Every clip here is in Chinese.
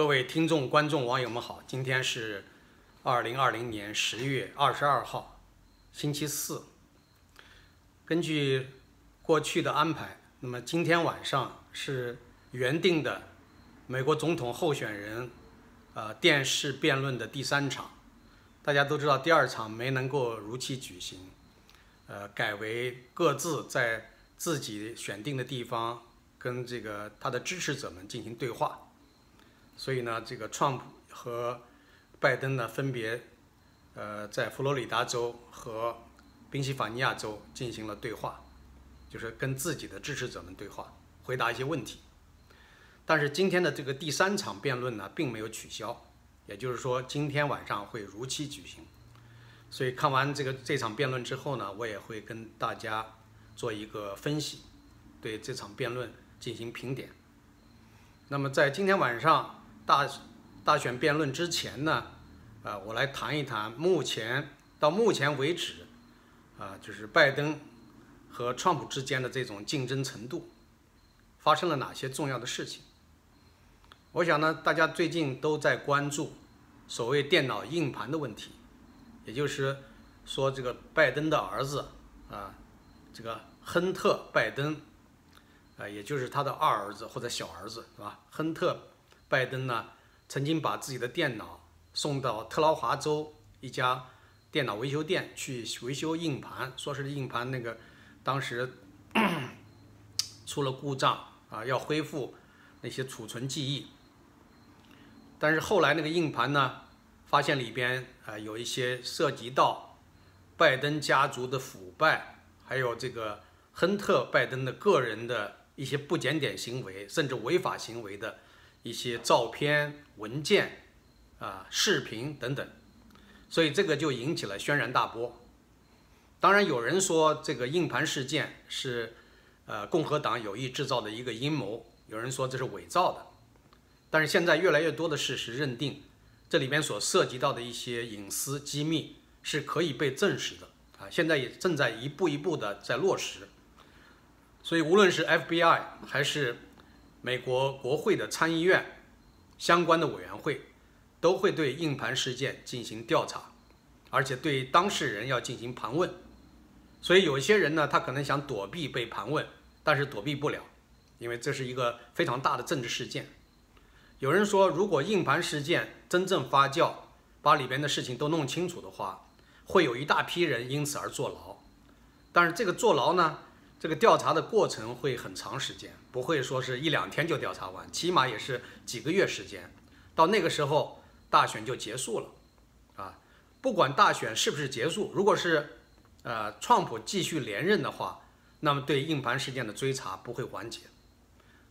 各位听众、观众、网友们好，今天是二零二零年十月二十二号，星期四。根据过去的安排，那么今天晚上是原定的美国总统候选人呃电视辩论的第三场。大家都知道，第二场没能够如期举行，呃，改为各自在自己选定的地方跟这个他的支持者们进行对话。所以呢，这个川普和拜登呢，分别呃在佛罗里达州和宾夕法尼亚州进行了对话，就是跟自己的支持者们对话，回答一些问题。但是今天的这个第三场辩论呢，并没有取消，也就是说今天晚上会如期举行。所以看完这个这场辩论之后呢，我也会跟大家做一个分析，对这场辩论进行评点。那么在今天晚上。大大选辩论之前呢，啊，我来谈一谈目前到目前为止，啊，就是拜登和川普之间的这种竞争程度，发生了哪些重要的事情？我想呢，大家最近都在关注所谓电脑硬盘的问题，也就是说，这个拜登的儿子啊，这个亨特·拜登，啊，也就是他的二儿子或者小儿子，是吧？亨特。拜登呢，曾经把自己的电脑送到特劳华州一家电脑维修店去维修硬盘，说是硬盘那个当时 出了故障啊，要恢复那些储存记忆。但是后来那个硬盘呢，发现里边啊有一些涉及到拜登家族的腐败，还有这个亨特·拜登的个人的一些不检点行为，甚至违法行为的。一些照片、文件、啊视频等等，所以这个就引起了轩然大波。当然，有人说这个硬盘事件是呃共和党有意制造的一个阴谋，有人说这是伪造的。但是现在越来越多的事实认定，这里面所涉及到的一些隐私机密是可以被证实的啊，现在也正在一步一步的在落实。所以无论是 FBI 还是美国国会的参议院相关的委员会都会对硬盘事件进行调查，而且对当事人要进行盘问。所以有一些人呢，他可能想躲避被盘问，但是躲避不了，因为这是一个非常大的政治事件。有人说，如果硬盘事件真正发酵，把里边的事情都弄清楚的话，会有一大批人因此而坐牢。但是这个坐牢呢？这个调查的过程会很长时间，不会说是一两天就调查完，起码也是几个月时间。到那个时候，大选就结束了，啊，不管大选是不是结束，如果是，呃，川普继续连任的话，那么对硬盘事件的追查不会完结。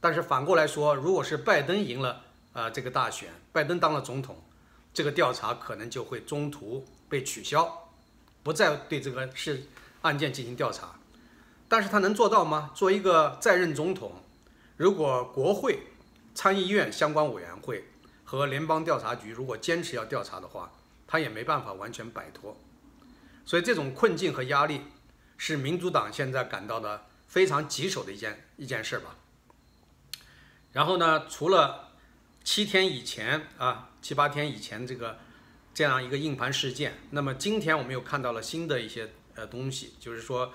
但是反过来说，如果是拜登赢了，呃，这个大选，拜登当了总统，这个调查可能就会中途被取消，不再对这个事案件进行调查。但是他能做到吗？做一个在任总统，如果国会、参议院相关委员会和联邦调查局如果坚持要调查的话，他也没办法完全摆脱。所以这种困境和压力是民主党现在感到的非常棘手的一件一件事吧。然后呢，除了七天以前啊，七八天以前这个这样一个硬盘事件，那么今天我们又看到了新的一些呃东西，就是说。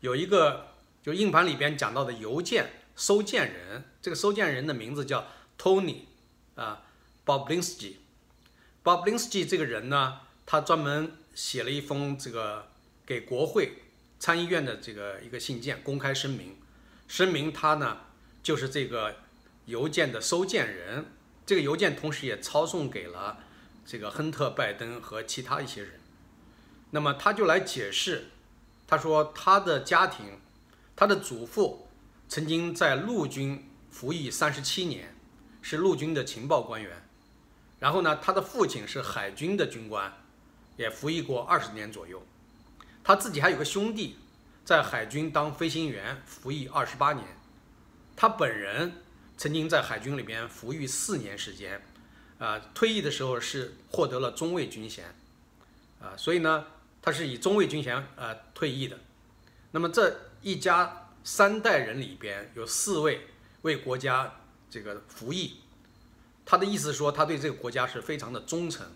有一个，就硬盘里边讲到的邮件收件人，这个收件人的名字叫 Tony，啊，Boblinsky。Boblinsky 这个人呢，他专门写了一封这个给国会参议院的这个一个信件，公开声明，声明他呢就是这个邮件的收件人。这个邮件同时也抄送给了这个亨特·拜登和其他一些人。那么他就来解释。他说，他的家庭，他的祖父曾经在陆军服役三十七年，是陆军的情报官员。然后呢，他的父亲是海军的军官，也服役过二十年左右。他自己还有个兄弟，在海军当飞行员，服役二十八年。他本人曾经在海军里边服役四年时间，啊，退役的时候是获得了中尉军衔，啊，所以呢。他是以中尉军衔呃退役的，那么这一家三代人里边有四位为国家这个服役，他的意思说他对这个国家是非常的忠诚，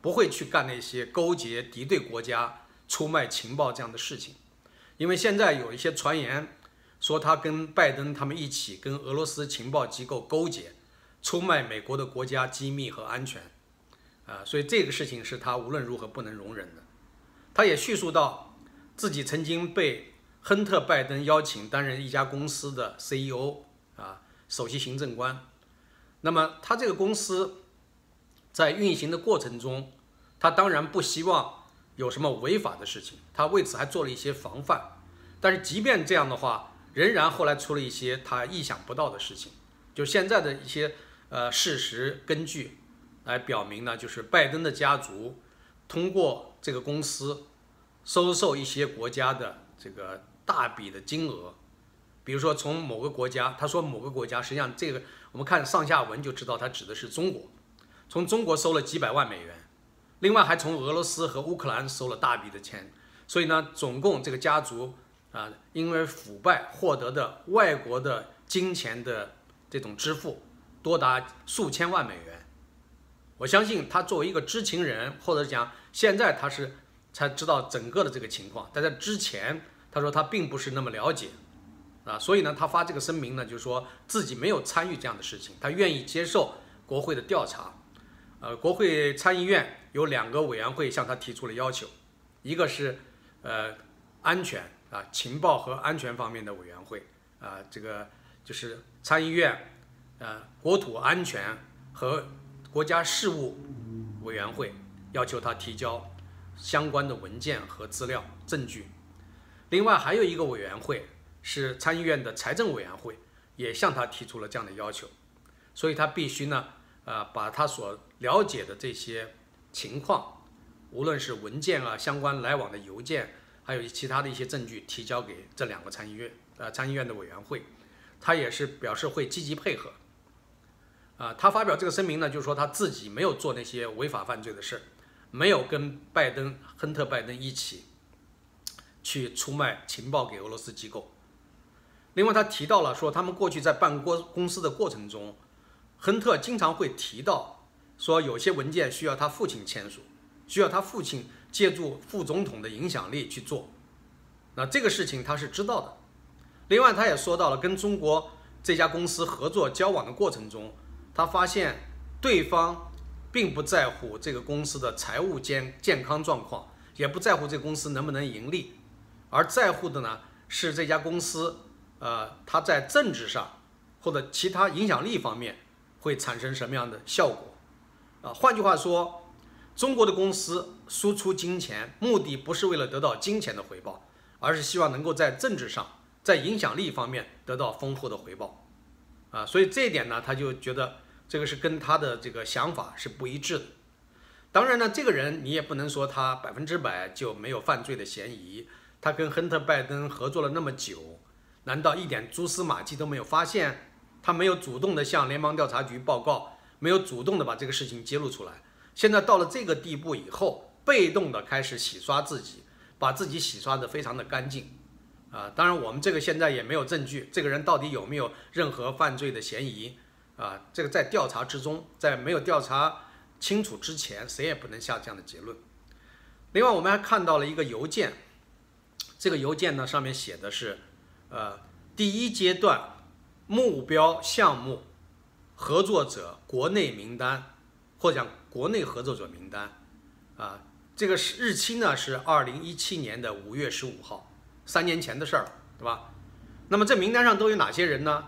不会去干那些勾结敌对国家、出卖情报这样的事情。因为现在有一些传言说他跟拜登他们一起跟俄罗斯情报机构勾结，出卖美国的国家机密和安全，啊，所以这个事情是他无论如何不能容忍的。他也叙述到自己曾经被亨特·拜登邀请担任一家公司的 CEO 啊，首席行政官。那么他这个公司在运行的过程中，他当然不希望有什么违法的事情，他为此还做了一些防范。但是即便这样的话，仍然后来出了一些他意想不到的事情。就现在的一些呃事实根据来表明呢，就是拜登的家族通过。这个公司收受一些国家的这个大笔的金额，比如说从某个国家，他说某个国家，实际上这个我们看上下文就知道，他指的是中国，从中国收了几百万美元，另外还从俄罗斯和乌克兰收了大笔的钱，所以呢，总共这个家族啊，因为腐败获得的外国的金钱的这种支付，多达数千万美元。我相信他作为一个知情人，或者讲现在他是才知道整个的这个情况，但在之前他说他并不是那么了解，啊，所以呢他发这个声明呢，就是说自己没有参与这样的事情，他愿意接受国会的调查，呃，国会参议院有两个委员会向他提出了要求，一个是呃安全啊情报和安全方面的委员会啊，这个就是参议院呃国土安全和。国家事务委员会要求他提交相关的文件和资料证据。另外还有一个委员会是参议院的财政委员会，也向他提出了这样的要求。所以他必须呢，呃，把他所了解的这些情况，无论是文件啊、相关来往的邮件，还有其他的一些证据，提交给这两个参议院，呃，参议院的委员会。他也是表示会积极配合。啊，他发表这个声明呢，就是说他自己没有做那些违法犯罪的事，没有跟拜登、亨特·拜登一起去出卖情报给俄罗斯机构。另外，他提到了说，他们过去在办公公司的过程中，亨特经常会提到说，有些文件需要他父亲签署，需要他父亲借助副总统的影响力去做。那这个事情他是知道的。另外，他也说到了跟中国这家公司合作交往的过程中。他发现对方并不在乎这个公司的财务健健康状况，也不在乎这个公司能不能盈利，而在乎的呢是这家公司，呃，它在政治上或者其他影响力方面会产生什么样的效果？啊，换句话说，中国的公司输出金钱，目的不是为了得到金钱的回报，而是希望能够在政治上、在影响力方面得到丰厚的回报。啊，所以这一点呢，他就觉得。这个是跟他的这个想法是不一致的。当然呢，这个人你也不能说他百分之百就没有犯罪的嫌疑。他跟亨特·拜登合作了那么久，难道一点蛛丝马迹都没有发现？他没有主动的向联邦调查局报告，没有主动的把这个事情揭露出来。现在到了这个地步以后，被动的开始洗刷自己，把自己洗刷的非常的干净。啊，当然我们这个现在也没有证据，这个人到底有没有任何犯罪的嫌疑？啊，这个在调查之中，在没有调查清楚之前，谁也不能下这样的结论。另外，我们还看到了一个邮件，这个邮件呢上面写的是，呃，第一阶段目标项目合作者国内名单，或者讲国内合作者名单，啊，这个是日期呢是二零一七年的五月十五号，三年前的事儿，对吧？那么这名单上都有哪些人呢？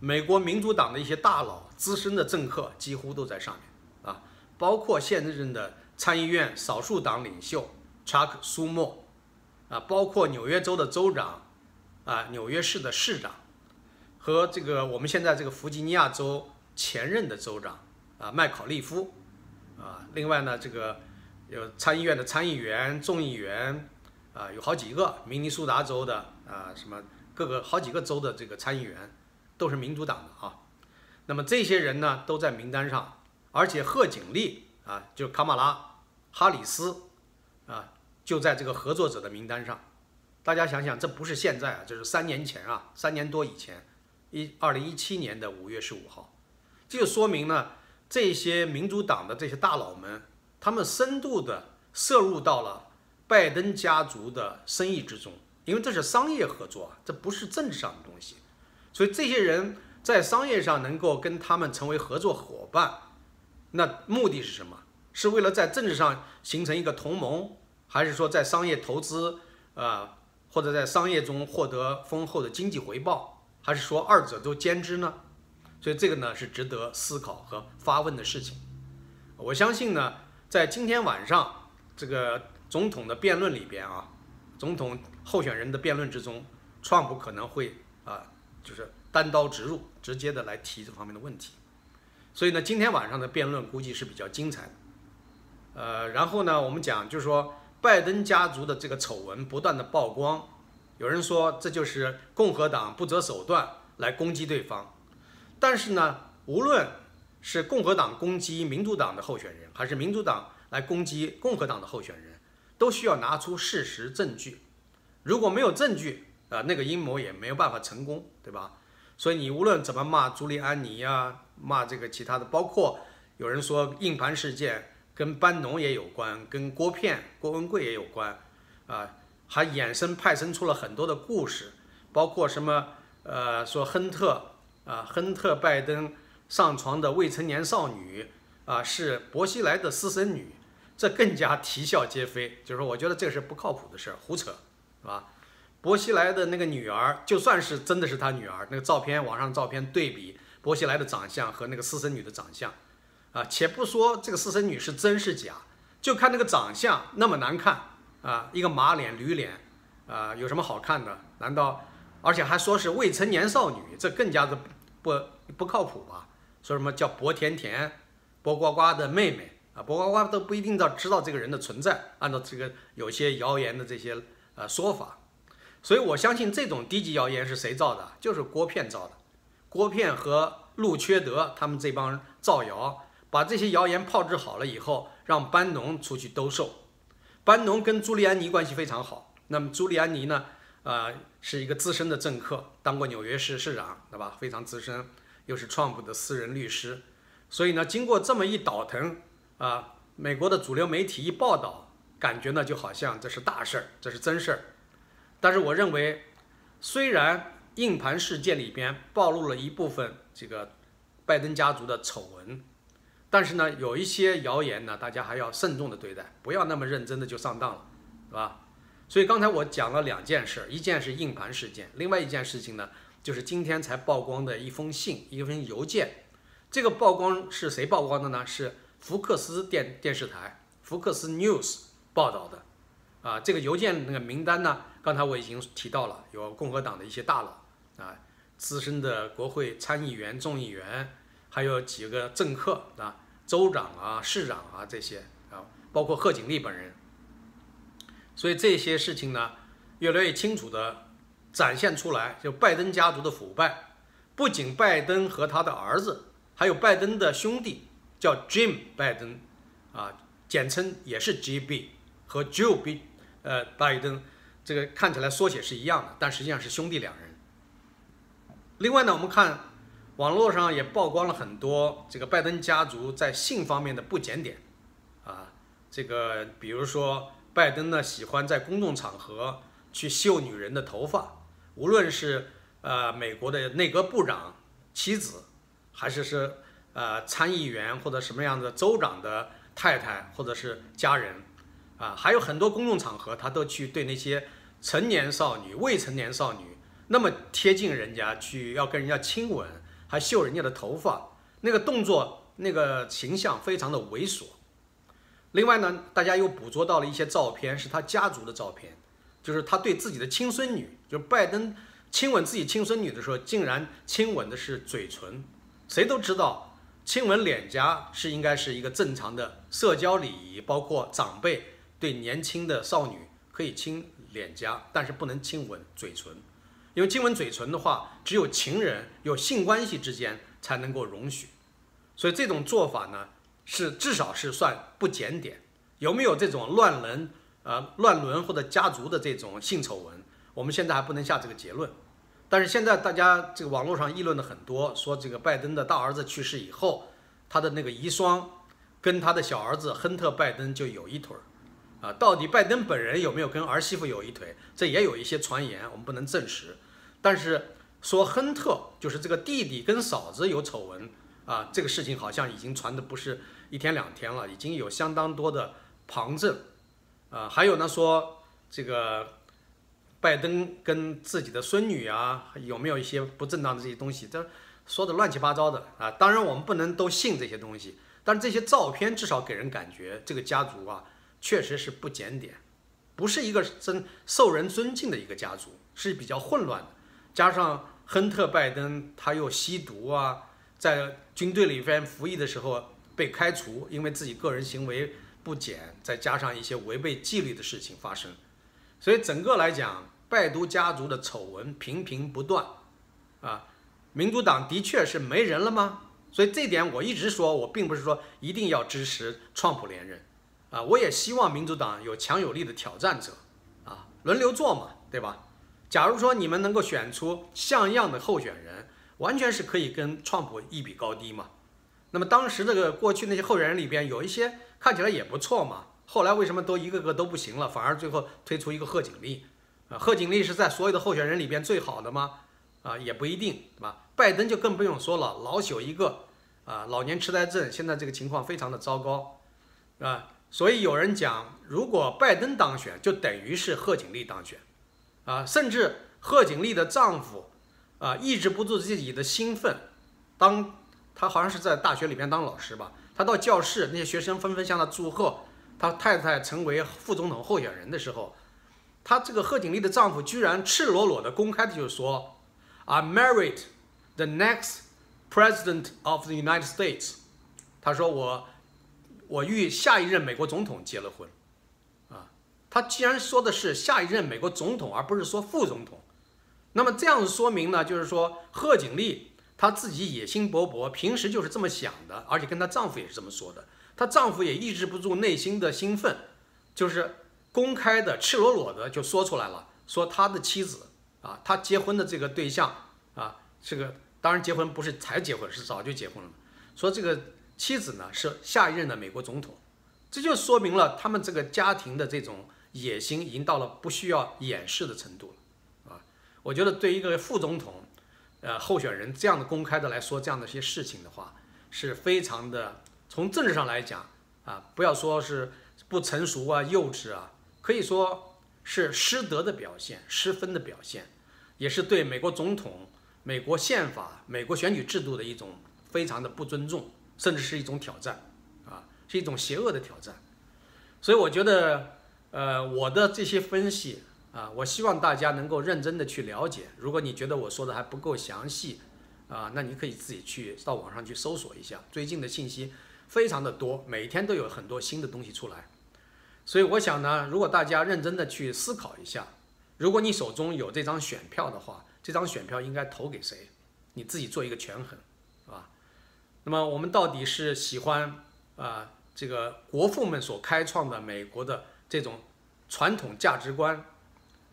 美国民主党的一些大佬、资深的政客几乎都在上面啊，包括现任的参议院少数党领袖查克·苏莫啊，包括纽约州的州长啊，纽约市的市长和这个我们现在这个弗吉尼亚州前任的州长啊麦考利夫啊，另外呢，这个有参议院的参议员、众议员啊，有好几个明尼苏达州的啊，什么各个好几个州的这个参议员。都是民主党的啊，那么这些人呢都在名单上，而且贺锦丽啊，就卡马拉哈里斯啊，就在这个合作者的名单上。大家想想，这不是现在啊，这是三年前啊，三年多以前，一二零一七年的五月十五号，这就说明呢，这些民主党的这些大佬们，他们深度的摄入到了拜登家族的生意之中，因为这是商业合作啊，这不是政治上的东西，所以这些人在商业上能够跟他们成为合作伙伴，那目的是什么？是为了在政治上形成一个同盟，还是说在商业投资啊，或者在商业中获得丰厚的经济回报，还是说二者都兼之呢？所以这个呢是值得思考和发问的事情。我相信呢，在今天晚上这个总统的辩论里边啊，总统候选人的辩论之中，川普可能会啊，就是单刀直入，直接的来提这方面的问题。所以呢，今天晚上的辩论估计是比较精彩的。呃，然后呢，我们讲就是说，拜登家族的这个丑闻不断的曝光，有人说这就是共和党不择手段来攻击对方。但是呢，无论是共和党攻击民主党的候选人，还是民主党来攻击共和党的候选人，都需要拿出事实证据。如果没有证据，啊，那个阴谋也没有办法成功，对吧？所以你无论怎么骂朱利安尼呀，骂这个其他的，包括有人说硬盘事件跟班农也有关，跟郭片、郭文贵也有关，啊，还衍生派生出了很多的故事，包括什么呃，说亨特。啊，亨特·拜登上床的未成年少女啊，是薄熙来的私生女，这更加啼笑皆非。就是说，我觉得这是不靠谱的事儿，胡扯，是吧？薄熙来的那个女儿，就算是真的是他女儿，那个照片网上照片对比薄熙来的长相和那个私生女的长相，啊，且不说这个私生女是真是假，就看那个长相那么难看啊，一个马脸驴脸，啊，有什么好看的？难道？而且还说是未成年少女，这更加的。不不靠谱吧？说什么叫薄甜甜、薄瓜瓜的妹妹啊？薄瓜瓜都不一定道知道这个人的存在。按照这个有些谣言的这些呃说法，所以我相信这种低级谣言是谁造的？就是郭片造的。郭片和陆缺德他们这帮造谣，把这些谣言炮制好了以后，让班农出去兜售。班农跟朱利安尼关系非常好。那么朱利安尼呢？啊，是一个资深的政客，当过纽约市市长，对吧？非常资深，又是创普的私人律师，所以呢，经过这么一倒腾，啊，美国的主流媒体一报道，感觉呢就好像这是大事儿，这是真事儿。但是我认为，虽然硬盘事件里边暴露了一部分这个拜登家族的丑闻，但是呢，有一些谣言呢，大家还要慎重的对待，不要那么认真的就上当了，是吧？所以刚才我讲了两件事，一件是硬盘事件，另外一件事情呢，就是今天才曝光的一封信，一封邮件。这个曝光是谁曝光的呢？是福克斯电电视台，福克斯 News 报道的。啊，这个邮件那个名单呢，刚才我已经提到了，有共和党的一些大佬啊，资深的国会参议员、众议员，还有几个政客啊，州长啊、市长啊这些啊，包括贺锦丽本人。所以这些事情呢，越来越清楚的展现出来，就拜登家族的腐败，不仅拜登和他的儿子，还有拜登的兄弟，叫 Jim 拜登，啊，简称也是 GB 和 Joe B，呃，拜登，这个看起来缩写是一样的，但实际上是兄弟两人。另外呢，我们看网络上也曝光了很多这个拜登家族在性方面的不检点，啊，这个比如说。拜登呢喜欢在公众场合去秀女人的头发，无论是呃美国的内阁部长妻子，还是是呃参议员或者什么样的州长的太太或者是家人，啊，还有很多公众场合他都去对那些成年少女、未成年少女那么贴近人家去要跟人家亲吻，还秀人家的头发，那个动作那个形象非常的猥琐。另外呢，大家又捕捉到了一些照片，是他家族的照片，就是他对自己的亲孙女，就拜登亲吻自己亲孙女的时候，竟然亲吻的是嘴唇。谁都知道，亲吻脸颊是应该是一个正常的社交礼仪，包括长辈对年轻的少女可以亲脸颊，但是不能亲吻嘴唇，因为亲吻嘴唇的话，只有情人有性关系之间才能够容许。所以这种做法呢？是至少是算不检点，有没有这种乱伦、呃乱伦或者家族的这种性丑闻？我们现在还不能下这个结论。但是现在大家这个网络上议论的很多，说这个拜登的大儿子去世以后，他的那个遗孀跟他的小儿子亨特·拜登就有一腿儿。啊，到底拜登本人有没有跟儿媳妇有一腿？这也有一些传言，我们不能证实。但是说亨特就是这个弟弟跟嫂子有丑闻啊，这个事情好像已经传的不是一天两天了，已经有相当多的旁证。啊，还有呢说这个拜登跟自己的孙女啊有没有一些不正当的这些东西？这说的乱七八糟的啊。当然我们不能都信这些东西，但是这些照片至少给人感觉这个家族啊。确实是不检点，不是一个真受人尊敬的一个家族，是比较混乱的。加上亨特·拜登他又吸毒啊，在军队里边服役的时候被开除，因为自己个人行为不检，再加上一些违背纪律的事情发生，所以整个来讲，拜登家族的丑闻频频不断。啊，民主党的确是没人了吗？所以这点我一直说，我并不是说一定要支持川普连任。啊，我也希望民主党有强有力的挑战者，啊，轮流做嘛，对吧？假如说你们能够选出像样的候选人，完全是可以跟川普一比高低嘛。那么当时这个过去那些候选人里边有一些看起来也不错嘛，后来为什么都一个个都不行了，反而最后推出一个贺锦丽？啊，贺锦丽是在所有的候选人里边最好的吗？啊，也不一定，对吧？拜登就更不用说了，老朽一个，啊，老年痴呆症，现在这个情况非常的糟糕，啊。所以有人讲，如果拜登当选，就等于是贺锦丽当选，啊，甚至贺锦丽的丈夫，啊，抑制不住自己的兴奋，当他好像是在大学里面当老师吧，他到教室，那些学生纷纷向他祝贺，他太太成为副总统候选人的时候，他这个贺锦丽的丈夫居然赤裸裸的公开的就说，I married the next president of the United States，他说我。我与下一任美国总统结了婚，他既然说的是下一任美国总统，而不是说副总统，那么这样子说明呢，就是说贺锦丽她自己野心勃勃，平时就是这么想的，而且跟她丈夫也是这么说的，她丈夫也抑制不住内心的兴奋，就是公开的、赤裸裸的就说出来了，说他的妻子啊，他结婚的这个对象啊，这个当然结婚不是才结婚，是早就结婚了，说这个。妻子呢是下一任的美国总统，这就说明了他们这个家庭的这种野心已经到了不需要掩饰的程度了，啊，我觉得对一个副总统，呃候选人这样的公开的来说这样的一些事情的话，是非常的从政治上来讲啊，不要说是不成熟啊、幼稚啊，可以说是失德的表现、失分的表现，也是对美国总统、美国宪法、美国选举制度的一种非常的不尊重。甚至是一种挑战，啊，是一种邪恶的挑战，所以我觉得，呃，我的这些分析啊，我希望大家能够认真的去了解。如果你觉得我说的还不够详细，啊，那你可以自己去到网上去搜索一下，最近的信息非常的多，每天都有很多新的东西出来。所以我想呢，如果大家认真的去思考一下，如果你手中有这张选票的话，这张选票应该投给谁？你自己做一个权衡。那么我们到底是喜欢啊这个国父们所开创的美国的这种传统价值观，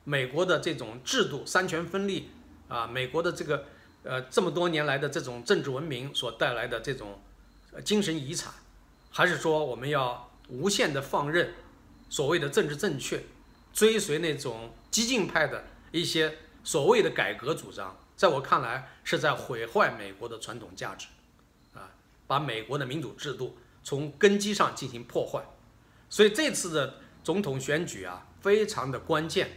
美国的这种制度三权分立啊，美国的这个呃这么多年来的这种政治文明所带来的这种精神遗产，还是说我们要无限的放任所谓的政治正确，追随那种激进派的一些所谓的改革主张，在我看来是在毁坏美国的传统价值啊。把美国的民主制度从根基上进行破坏，所以这次的总统选举啊，非常的关键。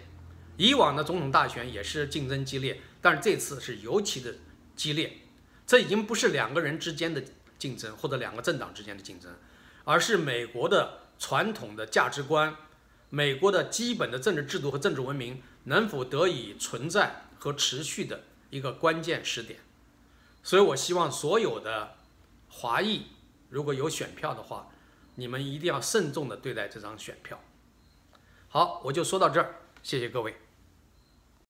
以往的总统大选也是竞争激烈，但是这次是尤其的激烈。这已经不是两个人之间的竞争，或者两个政党之间的竞争，而是美国的传统的价值观、美国的基本的政治制度和政治文明能否得以存在和持续的一个关键时点。所以我希望所有的。华裔如果有选票的话，你们一定要慎重的对待这张选票。好，我就说到这儿，谢谢各位。